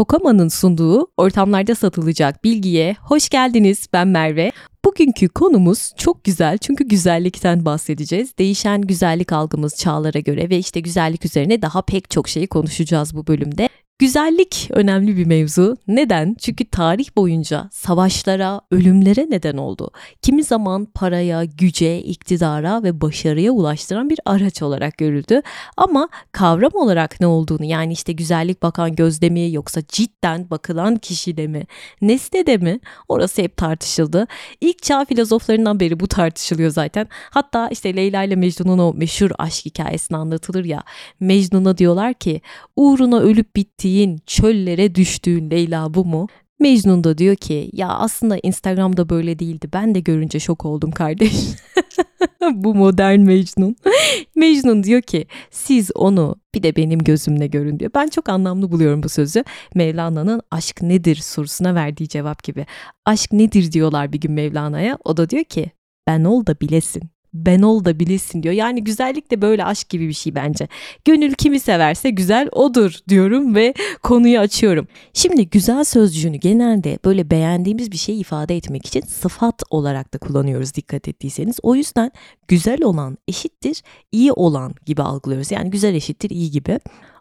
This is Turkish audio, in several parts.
Kokama'nın sunduğu ortamlarda satılacak bilgiye hoş geldiniz. Ben Merve. Bugünkü konumuz çok güzel çünkü güzellikten bahsedeceğiz. Değişen güzellik algımız çağlara göre ve işte güzellik üzerine daha pek çok şeyi konuşacağız bu bölümde. Güzellik önemli bir mevzu. Neden? Çünkü tarih boyunca savaşlara, ölümlere neden oldu. Kimi zaman paraya, güce, iktidara ve başarıya ulaştıran bir araç olarak görüldü. Ama kavram olarak ne olduğunu yani işte güzellik bakan gözde mi yoksa cidden bakılan kişide mi, nesnede mi orası hep tartışıldı. İlk çağ filozoflarından beri bu tartışılıyor zaten. Hatta işte Leyla ile Mecnun'un o meşhur aşk hikayesini anlatılır ya. Mecnun'a diyorlar ki uğruna ölüp bitti gittiğin, çöllere düştüğün Leyla bu mu? Mecnun da diyor ki ya aslında Instagram'da böyle değildi. Ben de görünce şok oldum kardeş. bu modern Mecnun. Mecnun diyor ki siz onu bir de benim gözümle görün diyor. Ben çok anlamlı buluyorum bu sözü. Mevlana'nın aşk nedir sorusuna verdiği cevap gibi. Aşk nedir diyorlar bir gün Mevlana'ya. O da diyor ki ben ol da bilesin ben ol da bilirsin diyor. Yani güzellik de böyle aşk gibi bir şey bence. Gönül kimi severse güzel odur diyorum ve konuyu açıyorum. Şimdi güzel sözcüğünü genelde böyle beğendiğimiz bir şey ifade etmek için sıfat olarak da kullanıyoruz dikkat ettiyseniz. O yüzden güzel olan eşittir iyi olan gibi algılıyoruz. Yani güzel eşittir iyi gibi.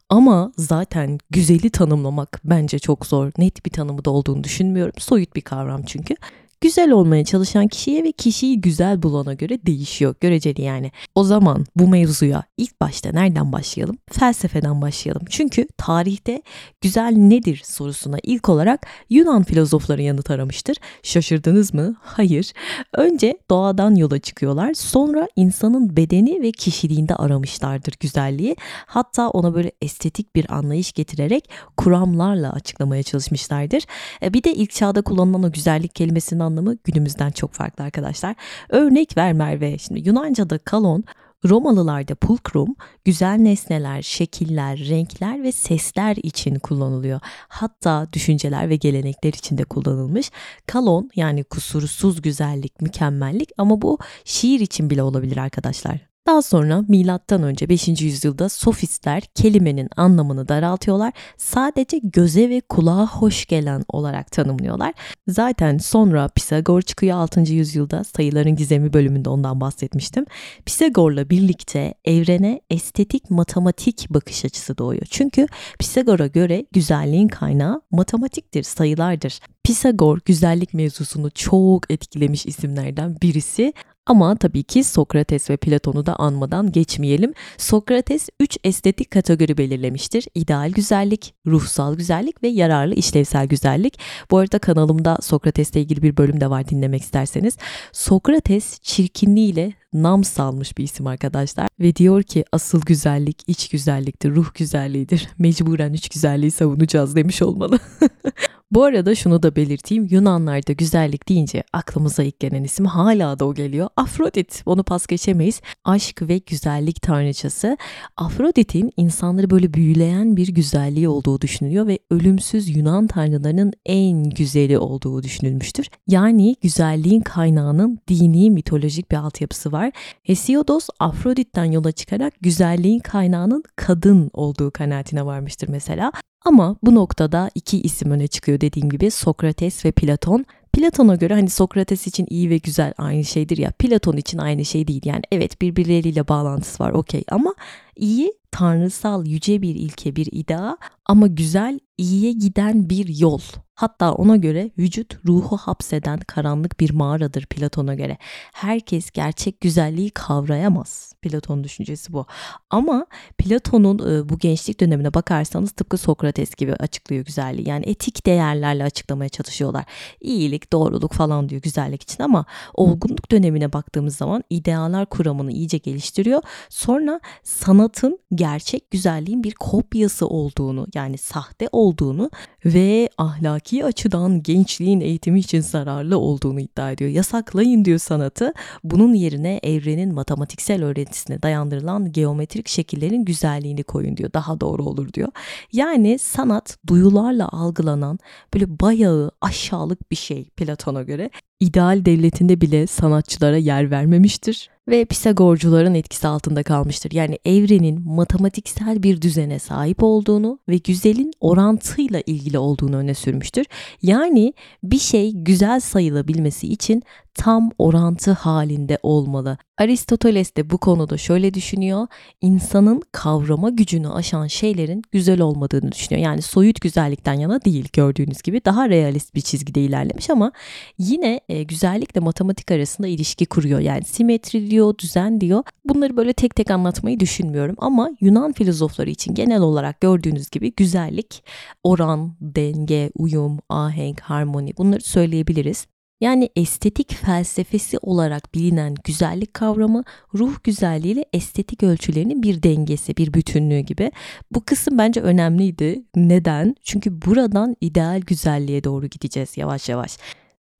Ama zaten güzeli tanımlamak bence çok zor. Net bir tanımı da olduğunu düşünmüyorum. Soyut bir kavram çünkü güzel olmaya çalışan kişiye ve kişiyi güzel bulana göre değişiyor. Göreceli yani. O zaman bu mevzuya ilk başta nereden başlayalım? Felsefeden başlayalım. Çünkü tarihte güzel nedir sorusuna ilk olarak Yunan filozofları yanıt aramıştır. Şaşırdınız mı? Hayır. Önce doğadan yola çıkıyorlar. Sonra insanın bedeni ve kişiliğinde aramışlardır güzelliği. Hatta ona böyle estetik bir anlayış getirerek kuramlarla açıklamaya çalışmışlardır. E, bir de ilk çağda kullanılan o güzellik kelimesinin anlamı günümüzden çok farklı arkadaşlar. Örnek ver Merve. Şimdi Yunanca'da kalon Romalılarda pulkrum güzel nesneler, şekiller, renkler ve sesler için kullanılıyor. Hatta düşünceler ve gelenekler için de kullanılmış. Kalon yani kusursuz güzellik, mükemmellik ama bu şiir için bile olabilir arkadaşlar. Daha sonra milattan önce 5. yüzyılda sofistler kelimenin anlamını daraltıyorlar. Sadece göze ve kulağa hoş gelen olarak tanımlıyorlar. Zaten sonra Pisagor çıkıyor 6. yüzyılda sayıların gizemi bölümünde ondan bahsetmiştim. Pisagor'la birlikte evrene estetik matematik bakış açısı doğuyor. Çünkü Pisagor'a göre güzelliğin kaynağı matematiktir, sayılardır. Pisagor güzellik mevzusunu çok etkilemiş isimlerden birisi. Ama tabii ki Sokrates ve Platon'u da anmadan geçmeyelim. Sokrates 3 estetik kategori belirlemiştir. İdeal güzellik, ruhsal güzellik ve yararlı işlevsel güzellik. Bu arada kanalımda Sokrates'le ilgili bir bölüm de var dinlemek isterseniz. Sokrates çirkinliğiyle nam salmış bir isim arkadaşlar. Ve diyor ki asıl güzellik iç güzelliktir, ruh güzelliğidir. Mecburen üç güzelliği savunacağız demiş olmalı. Bu arada şunu da belirteyim. Yunanlarda güzellik deyince aklımıza ilk gelen isim hala da o geliyor. Afrodit. Onu pas geçemeyiz. Aşk ve güzellik tanrıçası. Afrodit'in insanları böyle büyüleyen bir güzelliği olduğu düşünülüyor ve ölümsüz Yunan tanrılarının en güzeli olduğu düşünülmüştür. Yani güzelliğin kaynağının dini mitolojik bir altyapısı var. Hesiodos Afrodit'ten yola çıkarak güzelliğin kaynağının kadın olduğu kanaatine varmıştır mesela. Ama bu noktada iki isim öne çıkıyor dediğim gibi Sokrates ve Platon. Platon'a göre hani Sokrates için iyi ve güzel aynı şeydir ya Platon için aynı şey değil. Yani evet birbirleriyle bağlantısı var okey ama iyi tanrısal yüce bir ilke bir idea ama güzel iyiye giden bir yol. Hatta ona göre vücut ruhu hapseden karanlık bir mağaradır Platon'a göre. Herkes gerçek güzelliği kavrayamaz. Platon düşüncesi bu. Ama Platon'un e, bu gençlik dönemine bakarsanız tıpkı Sokrates gibi açıklıyor güzelliği. Yani etik değerlerle açıklamaya çalışıyorlar. İyilik, doğruluk falan diyor güzellik için ama olgunluk dönemine baktığımız zaman idealar kuramını iyice geliştiriyor. Sonra sanatın gerçek güzelliğin bir kopyası olduğunu yani sahte olduğunu ve ahlaki açıdan gençliğin eğitimi için zararlı olduğunu iddia ediyor. Yasaklayın diyor sanatı. Bunun yerine evrenin matematiksel öğretisine dayandırılan geometrik şekillerin güzelliğini koyun diyor. Daha doğru olur diyor. Yani sanat duyularla algılanan böyle bayağı aşağılık bir şey Platon'a göre. İdeal devletinde bile sanatçılara yer vermemiştir ve Pisagorcuların etkisi altında kalmıştır. Yani evrenin matematiksel bir düzene sahip olduğunu ve güzelin orantıyla ilgili olduğunu öne sürmüştür. Yani bir şey güzel sayılabilmesi için tam orantı halinde olmalı. Aristoteles de bu konuda şöyle düşünüyor. İnsanın kavrama gücünü aşan şeylerin güzel olmadığını düşünüyor. Yani soyut güzellikten yana değil gördüğünüz gibi daha realist bir çizgide ilerlemiş ama yine e, güzellikle matematik arasında ilişki kuruyor. Yani simetri diyor, düzen diyor. Bunları böyle tek tek anlatmayı düşünmüyorum ama Yunan filozofları için genel olarak gördüğünüz gibi güzellik, oran, denge, uyum, ahenk, harmoni bunları söyleyebiliriz. Yani estetik felsefesi olarak bilinen güzellik kavramı ruh güzelliği ile estetik ölçülerinin bir dengesi, bir bütünlüğü gibi. Bu kısım bence önemliydi. Neden? Çünkü buradan ideal güzelliğe doğru gideceğiz yavaş yavaş.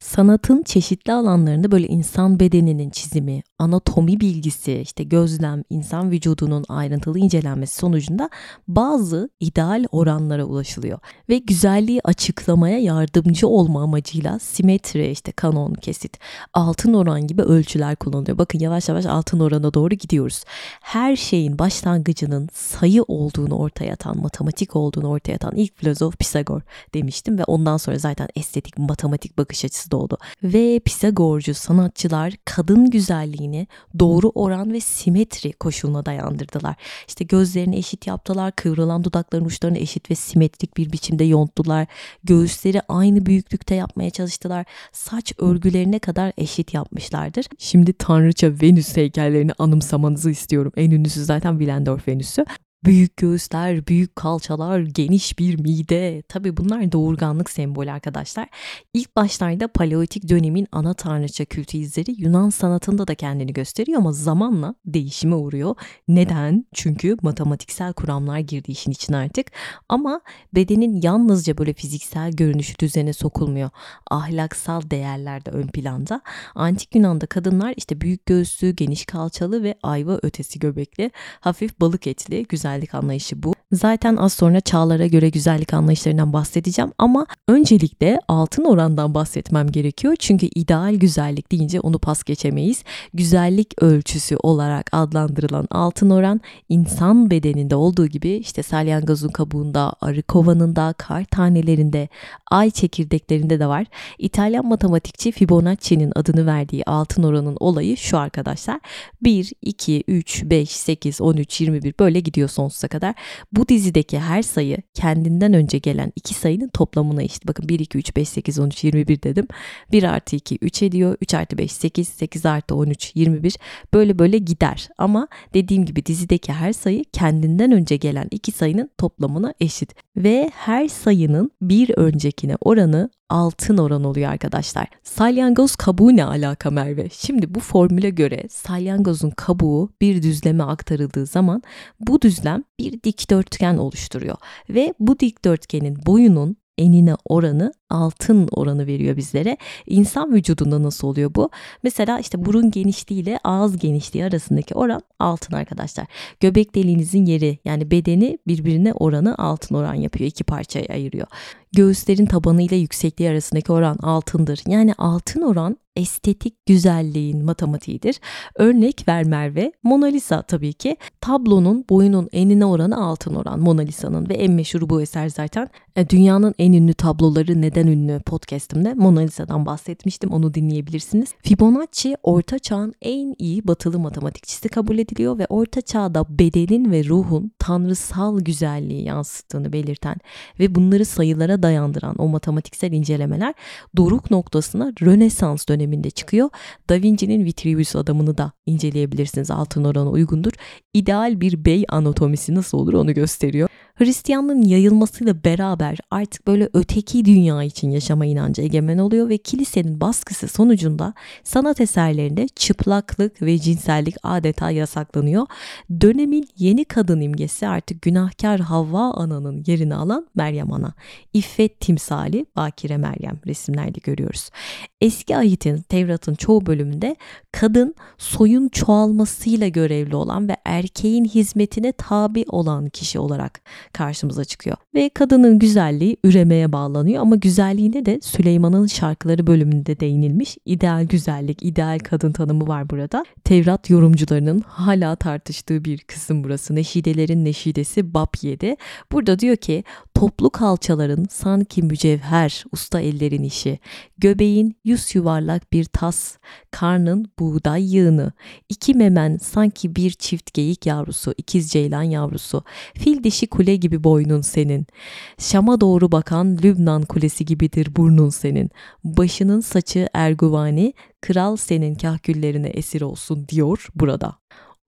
Sanatın çeşitli alanlarında böyle insan bedeninin çizimi, anatomi bilgisi, işte gözlem, insan vücudunun ayrıntılı incelenmesi sonucunda bazı ideal oranlara ulaşılıyor. Ve güzelliği açıklamaya yardımcı olma amacıyla simetri, işte kanon, kesit, altın oran gibi ölçüler kullanılıyor. Bakın yavaş yavaş altın orana doğru gidiyoruz. Her şeyin başlangıcının sayı olduğunu ortaya atan, matematik olduğunu ortaya atan ilk filozof Pisagor demiştim ve ondan sonra zaten estetik matematik bakış açısı doğdu. Ve Pisagorcu sanatçılar kadın güzelliğini doğru oran ve simetri koşuluna dayandırdılar. İşte gözlerini eşit yaptılar, kıvrılan dudakların uçlarını eşit ve simetrik bir biçimde yonttular. Göğüsleri aynı büyüklükte yapmaya çalıştılar. Saç örgülerine kadar eşit yapmışlardır. Şimdi tanrıça Venüs heykellerini anımsamanızı istiyorum. En ünlüsü zaten Willendorf Venüs'ü. Büyük göğüsler, büyük kalçalar, geniş bir mide. Tabi bunlar doğurganlık sembolü arkadaşlar. İlk başlarda paleolitik dönemin ana tanrıça kültü izleri Yunan sanatında da kendini gösteriyor ama zamanla değişime uğruyor. Neden? Çünkü matematiksel kuramlar girdi işin içine artık. Ama bedenin yalnızca böyle fiziksel görünüşü düzene sokulmuyor. Ahlaksal değerler de ön planda. Antik Yunan'da kadınlar işte büyük göğüslü, geniş kalçalı ve ayva ötesi göbekli, hafif balık etli, güzel güzellik anlayışı bu. Zaten az sonra çağlara göre güzellik anlayışlarından bahsedeceğim ama öncelikle altın orandan bahsetmem gerekiyor. Çünkü ideal güzellik deyince onu pas geçemeyiz. Güzellik ölçüsü olarak adlandırılan altın oran insan bedeninde olduğu gibi işte salyangozun kabuğunda, arı kovanında, kar tanelerinde, ay çekirdeklerinde de var. İtalyan matematikçi Fibonacci'nin adını verdiği altın oranın olayı şu arkadaşlar. 1, 2, 3, 5, 8, 13, 21 böyle gidiyor sonsuza kadar. Bu dizideki her sayı kendinden önce gelen iki sayının toplamına eşit. Bakın 1, 2, 3, 5, 8, 13, 21 dedim. 1 artı 2 3 ediyor. 3 artı 5 8, 8 artı 13 21. Böyle böyle gider. Ama dediğim gibi dizideki her sayı kendinden önce gelen iki sayının toplamına eşit. Ve her sayının bir öncekine oranı altın oran oluyor arkadaşlar. Salyangoz kabuğu ne alaka Merve? Şimdi bu formüle göre salyangozun kabuğu bir düzleme aktarıldığı zaman bu düzlem bir dikdörtgen oluşturuyor ve bu dikdörtgenin boyunun enine oranı altın oranı veriyor bizlere. İnsan vücudunda nasıl oluyor bu? Mesela işte burun genişliği ile ağız genişliği arasındaki oran altın arkadaşlar. Göbek deliğinizin yeri yani bedeni birbirine oranı altın oran yapıyor. iki parçaya ayırıyor. Göğüslerin tabanı ile yüksekliği arasındaki oran altındır. Yani altın oran estetik güzelliğin matematiğidir. Örnek ver Merve. Mona Lisa tabii ki. Tablonun boyunun enine oranı altın oran Mona Lisa'nın ve en meşhur bu eser zaten. E, dünyanın en ünlü tabloları neden ünlü podcast'imde Mona Lisa'dan bahsetmiştim. Onu dinleyebilirsiniz. Fibonacci orta çağın en iyi batılı matematikçisi kabul ediliyor ve orta çağda bedenin ve ruhun tanrısal güzelliği yansıttığını belirten ve bunları sayılara dayandıran o matematiksel incelemeler doruk noktasına Rönesans döneminde çıkıyor. Da Vinci'nin Vitruvius adamını da inceleyebilirsiniz. Altın oranı uygundur. İdeal bir bey anatomisi nasıl olur onu gösteriyor. Hristiyanlığın yayılmasıyla beraber artık böyle öteki dünya için yaşama inancı egemen oluyor ve kilisenin baskısı sonucunda sanat eserlerinde çıplaklık ve cinsellik adeta yasaklanıyor. Dönemin yeni kadın imgesi artık günahkar Havva Ana'nın yerini alan Meryem Ana. İffet timsali Bakire Meryem resimlerde görüyoruz. Eski ahitin, Tevrat'ın çoğu bölümünde kadın soyun çoğalmasıyla görevli olan ve erkeğin hizmetine tabi olan kişi olarak karşımıza çıkıyor. Ve kadının güzelliği üremeye bağlanıyor ama güzelliğine de Süleyman'ın şarkıları bölümünde değinilmiş. İdeal güzellik, ideal kadın tanımı var burada. Tevrat yorumcularının hala tartıştığı bir kısım burası. Neşidelerin neşidesi Bab 7. Burada diyor ki toplu kalçaların sanki mücevher usta ellerin işi, göbeğin yüz yuvarlak bir tas, karnın buğday yığını, iki memen sanki bir çift geyik yavrusu, ikiz ceylan yavrusu, fil dişi kule gibi boynun senin, Şam'a doğru bakan Lübnan kulesi gibidir burnun senin, başının saçı erguvani, kral senin kahküllerine esir olsun diyor burada.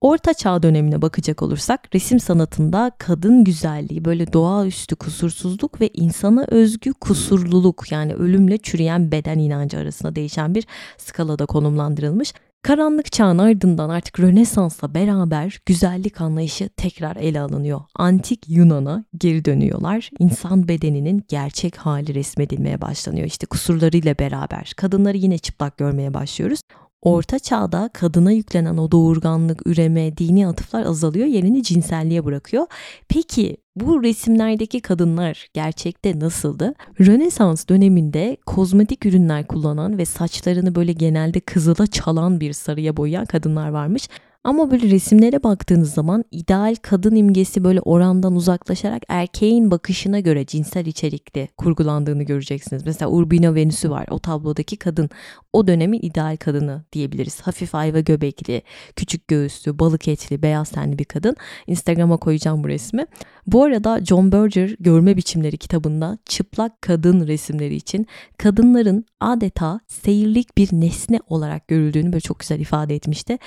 Orta Çağ dönemine bakacak olursak resim sanatında kadın güzelliği böyle doğaüstü kusursuzluk ve insana özgü kusurluluk yani ölümle çürüyen beden inancı arasında değişen bir skalada konumlandırılmış. Karanlık çağın ardından artık Rönesans'la beraber güzellik anlayışı tekrar ele alınıyor. Antik Yunan'a geri dönüyorlar. İnsan bedeninin gerçek hali resmedilmeye başlanıyor. İşte kusurlarıyla beraber kadınları yine çıplak görmeye başlıyoruz. Orta çağda kadına yüklenen o doğurganlık, üreme, dini atıflar azalıyor, yerini cinselliğe bırakıyor. Peki bu resimlerdeki kadınlar gerçekte nasıldı? Rönesans döneminde kozmetik ürünler kullanan ve saçlarını böyle genelde kızıla çalan bir sarıya boyayan kadınlar varmış. Ama böyle resimlere baktığınız zaman ideal kadın imgesi böyle orandan uzaklaşarak erkeğin bakışına göre cinsel içerikli kurgulandığını göreceksiniz. Mesela Urbino Venüs'ü var. O tablodaki kadın o dönemin ideal kadını diyebiliriz. Hafif ayva göbekli, küçük göğüslü, balık etli, beyaz tenli bir kadın. Instagram'a koyacağım bu resmi. Bu arada John Berger Görme Biçimleri kitabında çıplak kadın resimleri için kadınların adeta seyirlik bir nesne olarak görüldüğünü böyle çok güzel ifade etmişti.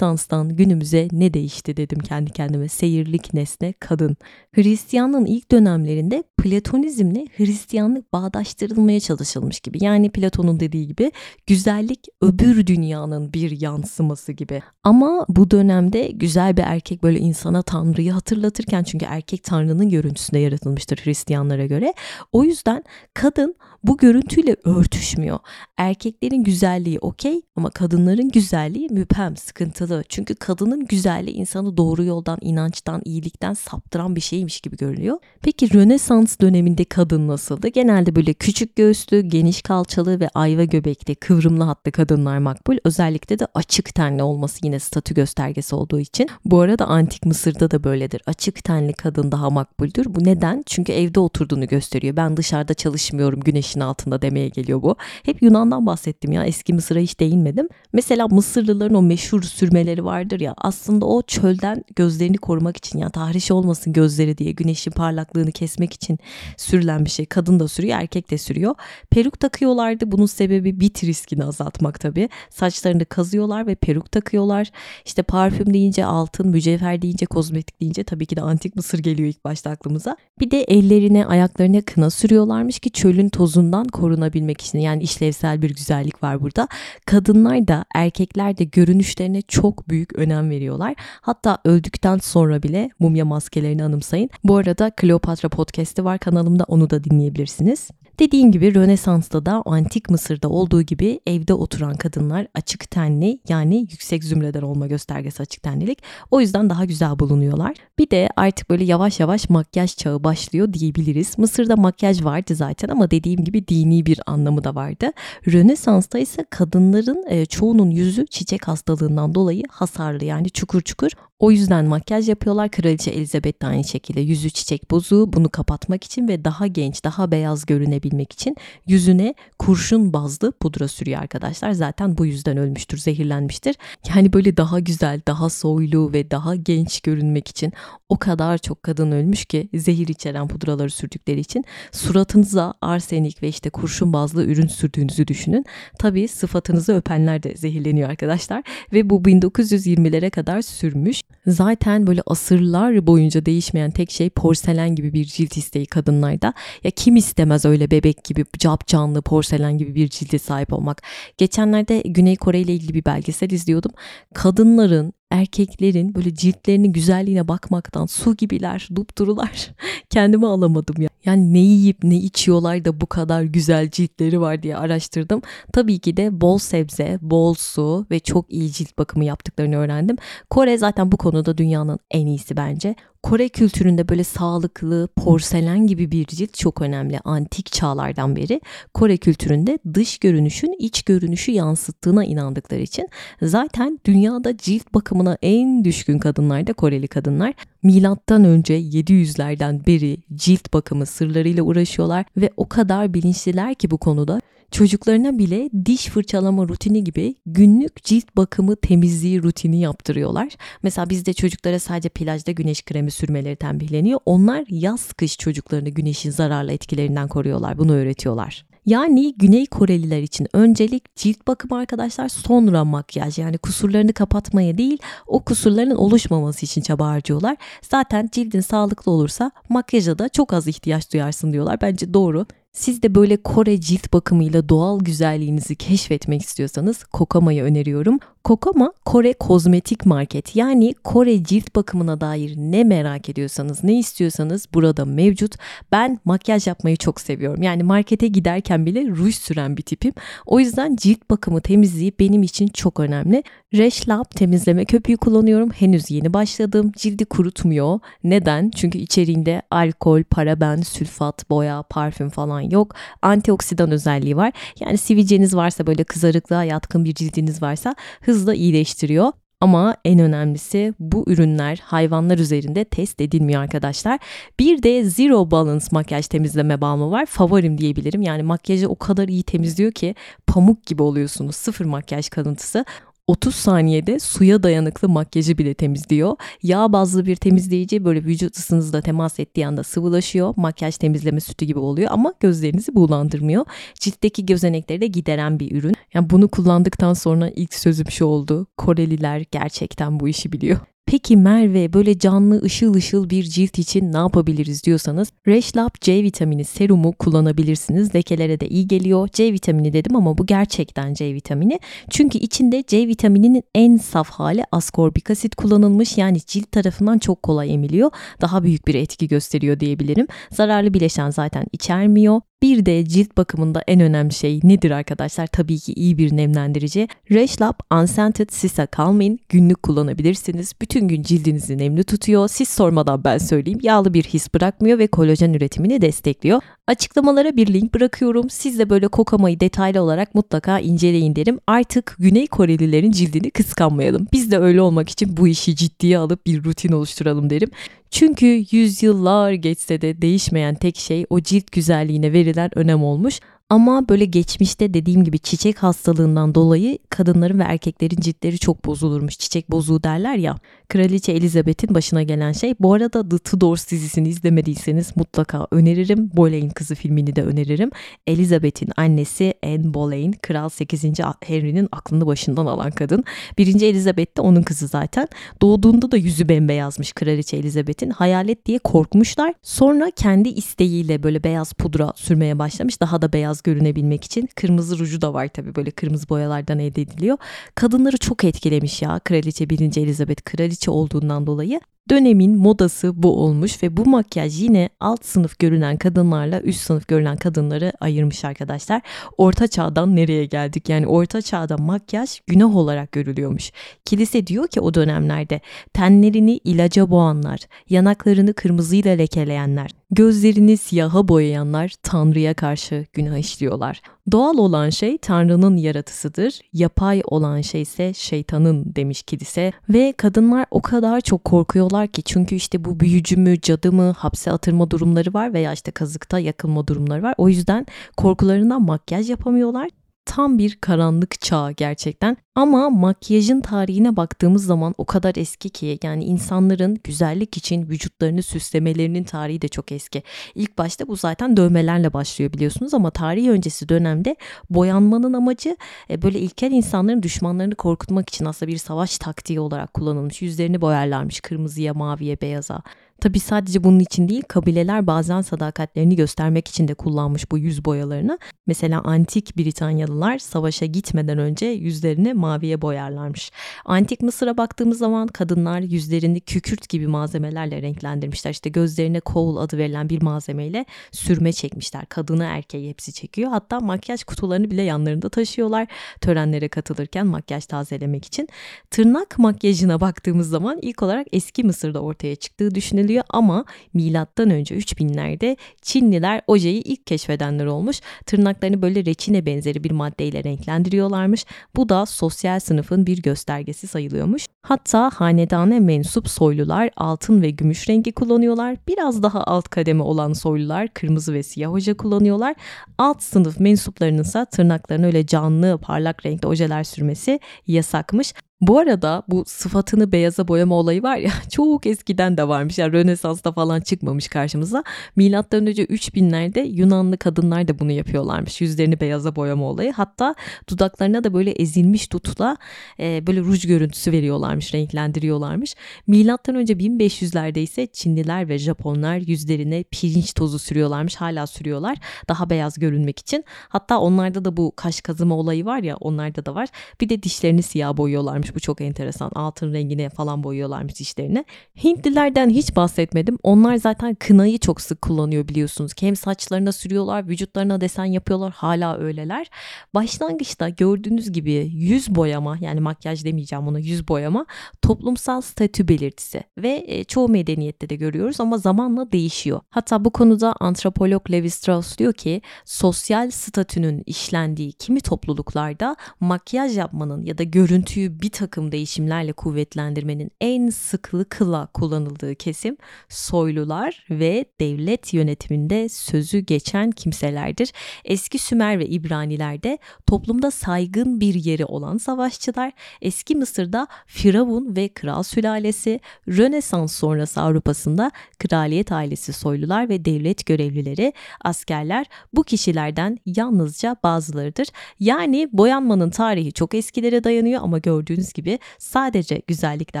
Rönesans'tan günümüze ne değişti dedim kendi kendime. Seyirlik nesne kadın. Hristiyanlığın ilk dönemlerinde Platonizmle Hristiyanlık bağdaştırılmaya çalışılmış gibi. Yani Platon'un dediği gibi güzellik öbür dünyanın bir yansıması gibi. Ama bu dönemde güzel bir erkek böyle insana Tanrı'yı hatırlatırken çünkü erkek Tanrı'nın görüntüsünde yaratılmıştır Hristiyanlara göre. O yüzden kadın bu görüntüyle örtüşmüyor. Erkeklerin güzelliği okey ama kadınların güzelliği müphem, sıkıntılı. Çünkü kadının güzelliği insanı doğru yoldan, inançtan, iyilikten saptıran bir şeymiş gibi görünüyor. Peki Rönesans döneminde kadın nasıldı? Genelde böyle küçük göğüslü, geniş kalçalı ve ayva göbekli, kıvrımlı hatlı kadınlar makbul. Özellikle de açık tenli olması yine statü göstergesi olduğu için. Bu arada antik Mısır'da da böyledir. Açık tenli kadın daha makbuldür. Bu neden? Çünkü evde oturduğunu gösteriyor. Ben dışarıda çalışmıyorum güneşin altında demeye geliyor bu. Hep Yunan'dan bahsettim ya. Eski Mısır'a hiç değinmedim. Mesela Mısırlıların o meşhur sürmeleri vardır ya. Aslında o çölden gözlerini korumak için ya tahriş olmasın gözleri diye güneşin parlaklığını kesmek için sürülen bir şey. Kadın da sürüyor, erkek de sürüyor. Peruk takıyorlardı. Bunun sebebi bit riskini azaltmak tabii. Saçlarını kazıyorlar ve peruk takıyorlar. İşte parfüm deyince altın, mücevher deyince kozmetik deyince tabii ki de antik Mısır geliyor ilk başta aklımıza. Bir de ellerine, ayaklarına kına sürüyorlarmış ki çölün tozundan korunabilmek için. Yani işlevsel bir güzellik var burada. Kadınlar da erkekler de görünüşlerine çok büyük önem veriyorlar. Hatta öldükten sonra bile mumya maskelerini anımsayın. Bu arada Kleopatra podcast'i var kanalımda onu da dinleyebilirsiniz. Dediğim gibi Rönesans'ta da antik Mısır'da olduğu gibi evde oturan kadınlar açık tenli yani yüksek zümreden olma göstergesi açık tenlilik. O yüzden daha güzel bulunuyorlar. Bir de artık böyle yavaş yavaş makyaj çağı başlıyor diyebiliriz. Mısır'da makyaj vardı zaten ama dediğim gibi dini bir anlamı da vardı. Rönesans'ta ise kadınların e, çoğunun yüzü çiçek hastalığından dolayı hasarlı yani çukur çukur. O yüzden makyaj yapıyorlar. Kraliçe Elizabeth de aynı şekilde yüzü çiçek bozuğu bunu kapatmak için ve daha genç, daha beyaz görünebilmek için yüzüne kurşun bazlı pudra sürüyor arkadaşlar. Zaten bu yüzden ölmüştür, zehirlenmiştir. Yani böyle daha güzel, daha soylu ve daha genç görünmek için o kadar çok kadın ölmüş ki zehir içeren pudraları sürdükleri için suratınıza arsenik ve işte kurşun bazlı ürün sürdüğünüzü düşünün. Tabii sıfatınızı öpenler de zehirleniyor arkadaşlar ve bu 1920'lere kadar sürmüş. Zaten böyle asırlar boyunca değişmeyen tek şey porselen gibi bir cilt isteği kadınlarda. Ya kim istemez öyle bebek gibi cap canlı porselen gibi bir cilde sahip olmak. Geçenlerde Güney Kore ile ilgili bir belgesel izliyordum. Kadınların erkeklerin böyle ciltlerinin güzelliğine bakmaktan su gibiler, dupdurular. Kendimi alamadım ya. Yani ne yiyip ne içiyorlar da bu kadar güzel ciltleri var diye araştırdım. Tabii ki de bol sebze, bol su ve çok iyi cilt bakımı yaptıklarını öğrendim. Kore zaten bu konuda dünyanın en iyisi bence. Kore kültüründe böyle sağlıklı, porselen gibi bir cilt çok önemli. Antik çağlardan beri Kore kültüründe dış görünüşün iç görünüşü yansıttığına inandıkları için zaten dünyada cilt bakımına en düşkün kadınlar da Koreli kadınlar. Milattan önce 700'lerden beri cilt bakımı sırlarıyla uğraşıyorlar ve o kadar bilinçliler ki bu konuda Çocuklarına bile diş fırçalama rutini gibi günlük cilt bakımı temizliği rutini yaptırıyorlar. Mesela bizde çocuklara sadece plajda güneş kremi sürmeleri tembihleniyor. Onlar yaz kış çocuklarını güneşin zararlı etkilerinden koruyorlar. Bunu öğretiyorlar. Yani Güney Koreliler için öncelik cilt bakımı arkadaşlar sonra makyaj yani kusurlarını kapatmaya değil o kusurların oluşmaması için çaba harcıyorlar. Zaten cildin sağlıklı olursa makyaja da çok az ihtiyaç duyarsın diyorlar. Bence doğru. Siz de böyle Kore cilt bakımıyla doğal güzelliğinizi keşfetmek istiyorsanız Kokama'yı öneriyorum. Kokoma Kore kozmetik market yani Kore cilt bakımına dair ne merak ediyorsanız ne istiyorsanız burada mevcut. Ben makyaj yapmayı çok seviyorum. Yani markete giderken bile ruj süren bir tipim. O yüzden cilt bakımı temizliği benim için çok önemli. Resh Lab temizleme köpüğü kullanıyorum. Henüz yeni başladım. Cildi kurutmuyor. Neden? Çünkü içeriğinde alkol, paraben, sülfat, boya, parfüm falan yok. Antioksidan özelliği var. Yani sivilceniz varsa böyle kızarıklığa yatkın bir cildiniz varsa hızla iyileştiriyor. Ama en önemlisi bu ürünler hayvanlar üzerinde test edilmiyor arkadaşlar. Bir de Zero Balance makyaj temizleme balmı var. Favorim diyebilirim. Yani makyajı o kadar iyi temizliyor ki pamuk gibi oluyorsunuz. Sıfır makyaj kalıntısı. 30 saniyede suya dayanıklı makyajı bile temizliyor. Yağ bazlı bir temizleyici böyle vücut ısınızla temas ettiği anda sıvılaşıyor. Makyaj temizleme sütü gibi oluyor ama gözlerinizi buğulandırmıyor. Ciltteki gözenekleri de gideren bir ürün. Yani bunu kullandıktan sonra ilk sözüm şu oldu. Koreliler gerçekten bu işi biliyor. Peki Merve böyle canlı ışıl ışıl bir cilt için ne yapabiliriz diyorsanız Reshlab C vitamini serumu kullanabilirsiniz. Lekelere de iyi geliyor. C vitamini dedim ama bu gerçekten C vitamini. Çünkü içinde C vitamininin en saf hali askorbic asit kullanılmış. Yani cilt tarafından çok kolay emiliyor. Daha büyük bir etki gösteriyor diyebilirim. Zararlı bileşen zaten içermiyor. Bir de cilt bakımında en önemli şey nedir arkadaşlar? Tabii ki iyi bir nemlendirici. Reshlab Unscented Sisa Calming günlük kullanabilirsiniz. Bütün gün cildinizi nemli tutuyor. Siz sormadan ben söyleyeyim. Yağlı bir his bırakmıyor ve kolajen üretimini destekliyor. Açıklamalara bir link bırakıyorum. Siz de böyle kokamayı detaylı olarak mutlaka inceleyin derim. Artık Güney Korelilerin cildini kıskanmayalım. Biz de öyle olmak için bu işi ciddiye alıp bir rutin oluşturalım derim. Çünkü yüzyıllar geçse de değişmeyen tek şey o cilt güzelliğine verilen önem olmuş. Ama böyle geçmişte dediğim gibi çiçek hastalığından dolayı kadınların ve erkeklerin ciltleri çok bozulurmuş. Çiçek bozuğu derler ya. Kraliçe Elizabeth'in başına gelen şey. Bu arada The Tudors dizisini izlemediyseniz mutlaka öneririm. Boleyn Kızı filmini de öneririm. Elizabeth'in annesi Anne Boleyn, Kral 8. Henry'nin aklını başından alan kadın. Birinci Elizabeth de onun kızı zaten. Doğduğunda da yüzü bembeyazmış Kraliçe Elizabeth'in. Hayalet diye korkmuşlar. Sonra kendi isteğiyle böyle beyaz pudra sürmeye başlamış. Daha da beyaz görünebilmek için. Kırmızı ruju da var tabii böyle kırmızı boyalardan elde ediliyor. Kadınları çok etkilemiş ya Kraliçe 1. Elizabeth kraliçe olduğundan dolayı. Dönemin modası bu olmuş ve bu makyaj yine alt sınıf görünen kadınlarla üst sınıf görünen kadınları ayırmış arkadaşlar. Orta çağdan nereye geldik? Yani orta çağda makyaj günah olarak görülüyormuş. Kilise diyor ki o dönemlerde tenlerini ilaca boğanlar, yanaklarını kırmızıyla lekeleyenler, gözlerini siyaha boyayanlar Tanrı'ya karşı günah işliyorlar. Doğal olan şey Tanrı'nın yaratısıdır, yapay olan şey ise şeytanın demiş kilise ve kadınlar o kadar çok korkuyorlar ki çünkü işte bu büyücü mü, cadı mı, hapse atırma durumları var veya işte kazıkta yakılma durumları var. O yüzden korkularından makyaj yapamıyorlar tam bir karanlık çağ gerçekten. Ama makyajın tarihine baktığımız zaman o kadar eski ki yani insanların güzellik için vücutlarını süslemelerinin tarihi de çok eski. İlk başta bu zaten dövmelerle başlıyor biliyorsunuz ama tarih öncesi dönemde boyanmanın amacı e, böyle ilkel insanların düşmanlarını korkutmak için aslında bir savaş taktiği olarak kullanılmış. Yüzlerini boyarlarmış kırmızıya, maviye, beyaza. Tabi sadece bunun için değil kabileler bazen sadakatlerini göstermek için de kullanmış bu yüz boyalarını. Mesela antik Britanyalılar savaşa gitmeden önce yüzlerini maviye boyarlarmış. Antik Mısır'a baktığımız zaman kadınlar yüzlerini kükürt gibi malzemelerle renklendirmişler. İşte gözlerine kowl adı verilen bir malzemeyle sürme çekmişler. Kadını erkeği hepsi çekiyor. Hatta makyaj kutularını bile yanlarında taşıyorlar. Törenlere katılırken makyaj tazelemek için. Tırnak makyajına baktığımız zaman ilk olarak eski Mısır'da ortaya çıktığı düşünülüyor ediliyor ama milattan önce 3000'lerde Çinliler ojeyi ilk keşfedenler olmuş. Tırnaklarını böyle reçine benzeri bir maddeyle renklendiriyorlarmış. Bu da sosyal sınıfın bir göstergesi sayılıyormuş. Hatta hanedane mensup soylular altın ve gümüş rengi kullanıyorlar. Biraz daha alt kademe olan soylular kırmızı ve siyah oje kullanıyorlar. Alt sınıf mensuplarının ise tırnaklarına öyle canlı parlak renkte ojeler sürmesi yasakmış. Bu arada bu sıfatını beyaza boyama olayı var ya çok eskiden de varmış. Yani Rönesans'ta falan çıkmamış karşımıza. Milattan önce 3000'lerde Yunanlı kadınlar da bunu yapıyorlarmış. Yüzlerini beyaza boyama olayı. Hatta dudaklarına da böyle ezilmiş dutla e, böyle ruj görüntüsü veriyorlarmış, renklendiriyorlarmış. Milattan önce 1500'lerde ise Çinliler ve Japonlar yüzlerine pirinç tozu sürüyorlarmış. Hala sürüyorlar. Daha beyaz görünmek için. Hatta onlarda da bu kaş kazıma olayı var ya onlarda da var. Bir de dişlerini siyah boyuyorlarmış bu çok enteresan. Altın rengine falan boyuyorlarmış dişlerini. Hintlilerden hiç bahsetmedim. Onlar zaten kınayı çok sık kullanıyor biliyorsunuz. Hem saçlarına sürüyorlar, vücutlarına desen yapıyorlar. Hala öyleler. Başlangıçta gördüğünüz gibi yüz boyama yani makyaj demeyeceğim ona yüz boyama toplumsal statü belirtisi ve e, çoğu medeniyette de görüyoruz ama zamanla değişiyor. Hatta bu konuda antropolog Levi Strauss diyor ki sosyal statünün işlendiği kimi topluluklarda makyaj yapmanın ya da görüntüyü bir takım değişimlerle kuvvetlendirmenin en sıklıkla kullanıldığı kesim soylular ve devlet yönetiminde sözü geçen kimselerdir. Eski Sümer ve İbranilerde toplumda saygın bir yeri olan savaşçılar, eski Mısır'da Firavun ve kral sülalesi, Rönesans sonrası Avrupa'sında kraliyet ailesi soylular ve devlet görevlileri, askerler bu kişilerden yalnızca bazılarıdır. Yani boyanmanın tarihi çok eskilere dayanıyor ama gördüğünüz gibi sadece güzellikle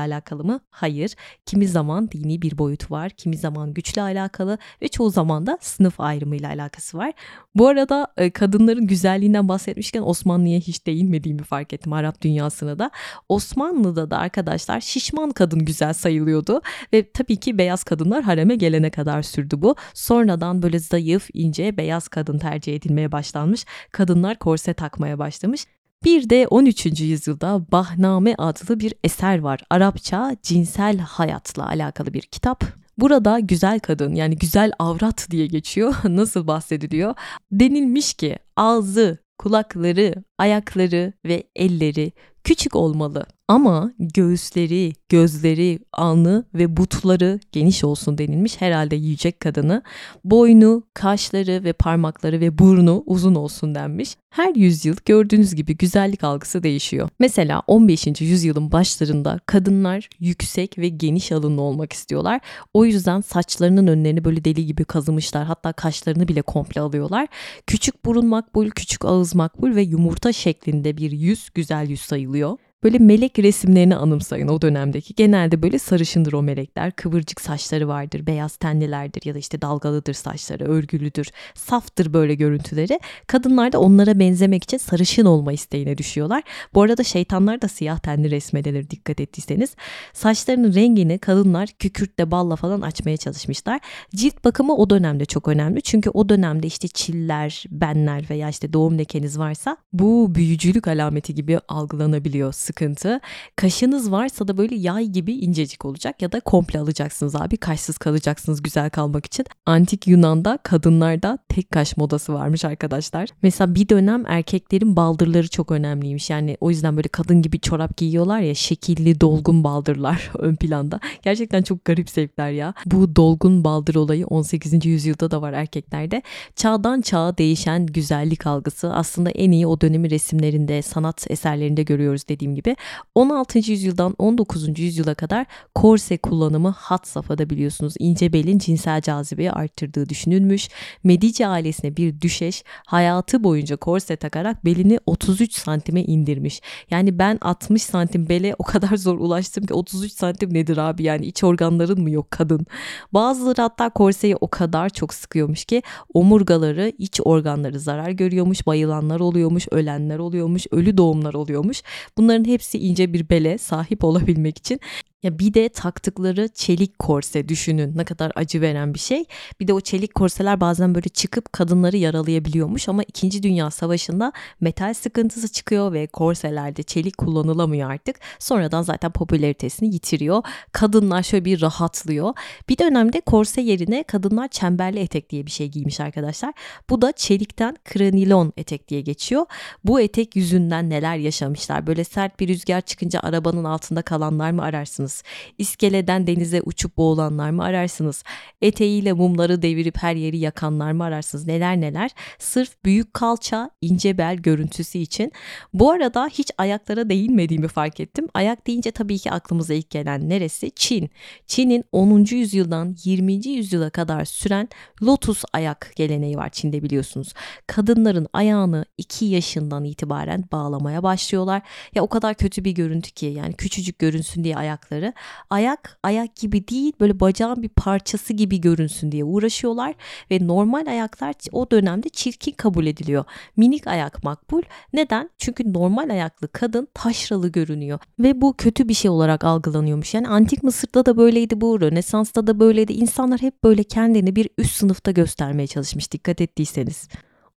alakalı mı? Hayır. Kimi zaman dini bir boyutu var, kimi zaman güçle alakalı ve çoğu zaman da sınıf ayrımıyla alakası var. Bu arada e, kadınların güzelliğinden bahsetmişken Osmanlı'ya hiç değinmediğimi fark ettim Arap dünyasına da. Osmanlı'da da arkadaşlar şişman kadın güzel sayılıyordu ve tabii ki beyaz kadınlar hareme gelene kadar sürdü bu. Sonradan böyle zayıf, ince, beyaz kadın tercih edilmeye başlanmış. Kadınlar korse takmaya başlamış. Bir de 13. yüzyılda Bahname adlı bir eser var. Arapça cinsel hayatla alakalı bir kitap. Burada güzel kadın yani güzel avrat diye geçiyor. Nasıl bahsediliyor? Denilmiş ki ağzı, kulakları, ayakları ve elleri küçük olmalı. Ama göğüsleri, gözleri, alnı ve butları geniş olsun denilmiş herhalde yiyecek kadını. Boynu, kaşları ve parmakları ve burnu uzun olsun denmiş. Her yüzyıl gördüğünüz gibi güzellik algısı değişiyor. Mesela 15. yüzyılın başlarında kadınlar yüksek ve geniş alınlı olmak istiyorlar. O yüzden saçlarının önlerini böyle deli gibi kazımışlar. Hatta kaşlarını bile komple alıyorlar. Küçük burun makbul, küçük ağız makbul ve yumurta şeklinde bir yüz güzel yüz sayılıyor. Böyle melek resimlerini anımsayın o dönemdeki. Genelde böyle sarışındır o melekler. Kıvırcık saçları vardır, beyaz tenlilerdir ya da işte dalgalıdır saçları, örgülüdür. Saftır böyle görüntüleri. Kadınlar da onlara benzemek için sarışın olma isteğine düşüyorlar. Bu arada şeytanlar da siyah tenli resmedelir dikkat ettiyseniz. Saçlarının rengini kadınlar kükürtle balla falan açmaya çalışmışlar. Cilt bakımı o dönemde çok önemli. Çünkü o dönemde işte çiller, benler veya işte doğum lekeniz varsa bu büyücülük alameti gibi algılanabiliyor sıkıntı. Kaşınız varsa da böyle yay gibi incecik olacak ya da komple alacaksınız abi. Kaşsız kalacaksınız güzel kalmak için. Antik Yunan'da kadınlarda tek kaş modası varmış arkadaşlar. Mesela bir dönem erkeklerin baldırları çok önemliymiş. Yani o yüzden böyle kadın gibi çorap giyiyorlar ya şekilli dolgun baldırlar ön planda. Gerçekten çok garip zevkler ya. Bu dolgun baldır olayı 18. yüzyılda da var erkeklerde. Çağdan çağa değişen güzellik algısı aslında en iyi o dönemi resimlerinde, sanat eserlerinde görüyoruz dediğim gibi gibi 16. yüzyıldan 19. yüzyıla kadar korse kullanımı hat safhada biliyorsunuz ince belin cinsel cazibeyi arttırdığı düşünülmüş. Medici ailesine bir düşeş hayatı boyunca korse takarak belini 33 santime indirmiş. Yani ben 60 santim bele o kadar zor ulaştım ki 33 santim nedir abi yani iç organların mı yok kadın? Bazıları hatta korseyi o kadar çok sıkıyormuş ki omurgaları iç organları zarar görüyormuş, bayılanlar oluyormuş, ölenler oluyormuş, ölü doğumlar oluyormuş. Bunların hepsi ince bir bele sahip olabilmek için Ya bir de taktıkları çelik korse düşünün ne kadar acı veren bir şey. Bir de o çelik korseler bazen böyle çıkıp kadınları yaralayabiliyormuş ama 2. Dünya Savaşı'nda metal sıkıntısı çıkıyor ve korselerde çelik kullanılamıyor artık. Sonradan zaten popülaritesini yitiriyor. Kadınlar şöyle bir rahatlıyor. Bir dönemde korse yerine kadınlar çemberli etek diye bir şey giymiş arkadaşlar. Bu da çelikten kranilon etek diye geçiyor. Bu etek yüzünden neler yaşamışlar. Böyle sert bir rüzgar çıkınca arabanın altında kalanlar mı ararsınız? İskeleden denize uçup boğulanlar mı ararsınız? Eteğiyle mumları devirip her yeri yakanlar mı ararsınız? Neler neler. Sırf büyük kalça, ince bel görüntüsü için. Bu arada hiç ayaklara değinmediğimi fark ettim. Ayak deyince tabii ki aklımıza ilk gelen neresi? Çin. Çin'in 10. yüzyıldan 20. yüzyıla kadar süren lotus ayak geleneği var Çin'de biliyorsunuz. Kadınların ayağını 2 yaşından itibaren bağlamaya başlıyorlar. Ya o kadar kötü bir görüntü ki yani küçücük görünsün diye ayakları. Ayak ayak gibi değil böyle bacağın bir parçası gibi görünsün diye uğraşıyorlar ve normal ayaklar o dönemde çirkin kabul ediliyor. Minik ayak makbul. Neden? Çünkü normal ayaklı kadın taşralı görünüyor ve bu kötü bir şey olarak algılanıyormuş. Yani antik Mısır'da da böyleydi bu, Rönesans'ta da böyleydi. İnsanlar hep böyle kendini bir üst sınıfta göstermeye çalışmış dikkat ettiyseniz.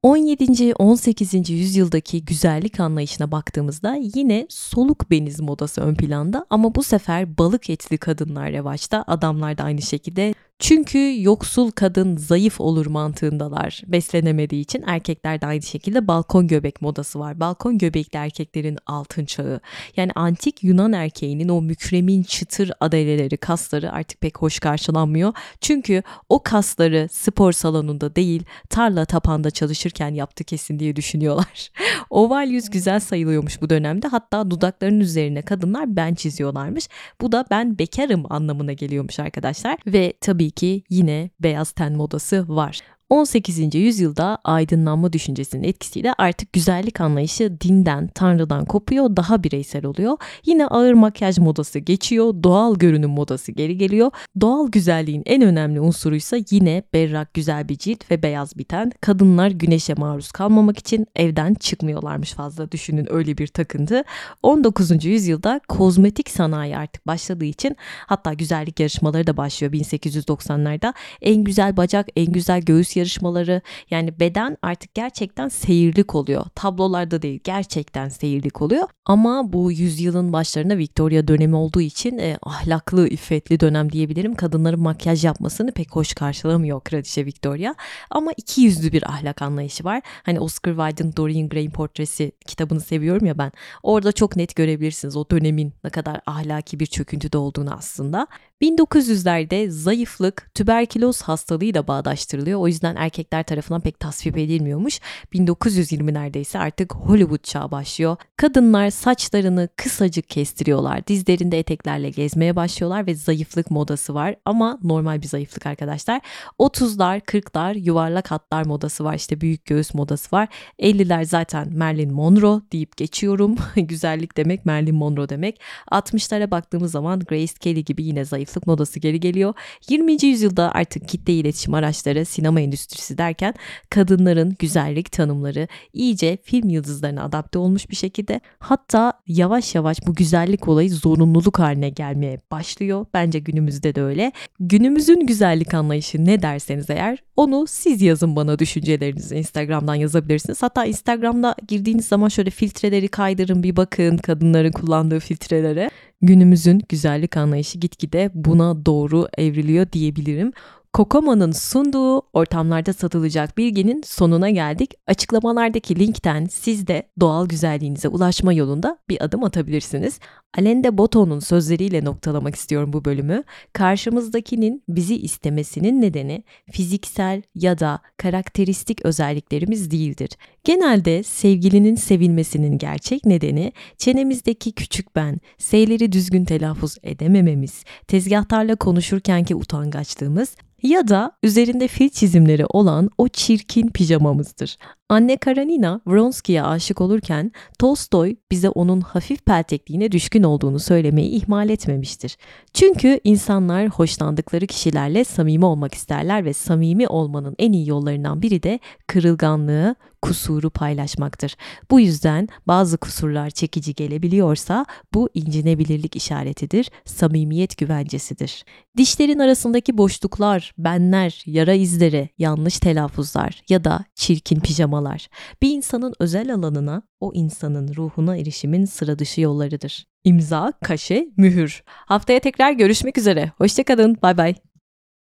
17. 18. yüzyıldaki güzellik anlayışına baktığımızda yine soluk beniz modası ön planda ama bu sefer balık etli kadınlar revaçta, adamlar da aynı şekilde çünkü yoksul kadın zayıf olur mantığındalar. Beslenemediği için erkekler de aynı şekilde balkon göbek modası var. Balkon göbekli erkeklerin altın çağı. Yani antik Yunan erkeğinin o mükremin çıtır adaleleri, kasları artık pek hoş karşılanmıyor. Çünkü o kasları spor salonunda değil, tarla tapanda çalışırken yaptı kesin diye düşünüyorlar. Oval yüz güzel sayılıyormuş bu dönemde. Hatta dudaklarının üzerine kadınlar ben çiziyorlarmış. Bu da ben bekarım anlamına geliyormuş arkadaşlar. Ve tabii tabii ki yine beyaz ten modası var. 18. yüzyılda aydınlanma düşüncesinin etkisiyle artık güzellik anlayışı dinden, tanrıdan kopuyor, daha bireysel oluyor. Yine ağır makyaj modası geçiyor, doğal görünüm modası geri geliyor. Doğal güzelliğin en önemli unsuruysa yine berrak güzel bir cilt ve beyaz biten. Kadınlar güneşe maruz kalmamak için evden çıkmıyorlarmış fazla düşünün öyle bir takıntı. 19. yüzyılda kozmetik sanayi artık başladığı için hatta güzellik yarışmaları da başlıyor 1890'larda. En güzel bacak, en güzel göğüs yarışmaları yani beden artık gerçekten seyirlik oluyor. Tablolarda değil gerçekten seyirlik oluyor. Ama bu yüzyılın başlarında Victoria dönemi olduğu için e, ahlaklı, iffetli dönem diyebilirim. Kadınların makyaj yapmasını pek hoş karşılamıyor Kraliçe Victoria. Ama iki yüzlü bir ahlak anlayışı var. Hani Oscar Wilde'ın Dorian Gray'in portresi kitabını seviyorum ya ben. Orada çok net görebilirsiniz o dönemin ne kadar ahlaki bir çöküntüde olduğunu aslında. 1900'lerde zayıflık tüberküloz hastalığıyla bağdaştırılıyor. O yüzden erkekler tarafından pek tasvip edilmiyormuş. 1920'lerde ise artık Hollywood çağı başlıyor. Kadınlar saçlarını kısacık kestiriyorlar. Dizlerinde eteklerle gezmeye başlıyorlar ve zayıflık modası var. Ama normal bir zayıflık arkadaşlar. 30'lar, 40'lar yuvarlak hatlar modası var. İşte büyük göğüs modası var. 50'ler zaten Marilyn Monroe deyip geçiyorum. Güzellik demek Marilyn Monroe demek. 60'lara baktığımız zaman Grace Kelly gibi yine zayıflık modası geri geliyor. 20. yüzyılda artık kitle iletişim araçları, sinema endüstrisi derken kadınların güzellik tanımları iyice film yıldızlarına adapte olmuş bir şekilde hatta yavaş yavaş bu güzellik olayı zorunluluk haline gelmeye başlıyor. Bence günümüzde de öyle. Günümüzün güzellik anlayışı ne derseniz eğer onu siz yazın bana düşüncelerinizi Instagram'dan yazabilirsiniz. Hatta Instagram'da girdiğiniz zaman şöyle filtreleri kaydırın bir bakın kadınların kullandığı filtrelere. Günümüzün güzellik anlayışı gitgide buna doğru evriliyor diyebilirim. Kokoma'nın sunduğu ortamlarda satılacak bilginin sonuna geldik. Açıklamalardaki linkten siz de doğal güzelliğinize ulaşma yolunda bir adım atabilirsiniz. Alende Boto'nun sözleriyle noktalamak istiyorum bu bölümü. Karşımızdakinin bizi istemesinin nedeni fiziksel ya da karakteristik özelliklerimiz değildir. Genelde sevgilinin sevilmesinin gerçek nedeni çenemizdeki küçük ben, S'leri düzgün telaffuz edemememiz, tezgahtarla konuşurkenki utangaçlığımız ya da üzerinde fil çizimleri olan o çirkin pijamamızdır. Anne Karanina Vronsky'ye aşık olurken Tolstoy bize onun hafif peltekliğine düşkün olduğunu söylemeyi ihmal etmemiştir. Çünkü insanlar hoşlandıkları kişilerle samimi olmak isterler ve samimi olmanın en iyi yollarından biri de kırılganlığı, kusuru paylaşmaktır. Bu yüzden bazı kusurlar çekici gelebiliyorsa bu incinebilirlik işaretidir, samimiyet güvencesidir. Dişlerin arasındaki boşluklar, benler, yara izleri, yanlış telaffuzlar ya da çirkin pijamalar bir insanın özel alanına, o insanın ruhuna erişimin sıra dışı yollarıdır. İmza, kaşe, mühür. Haftaya tekrar görüşmek üzere. Hoşçakalın. Bay bay.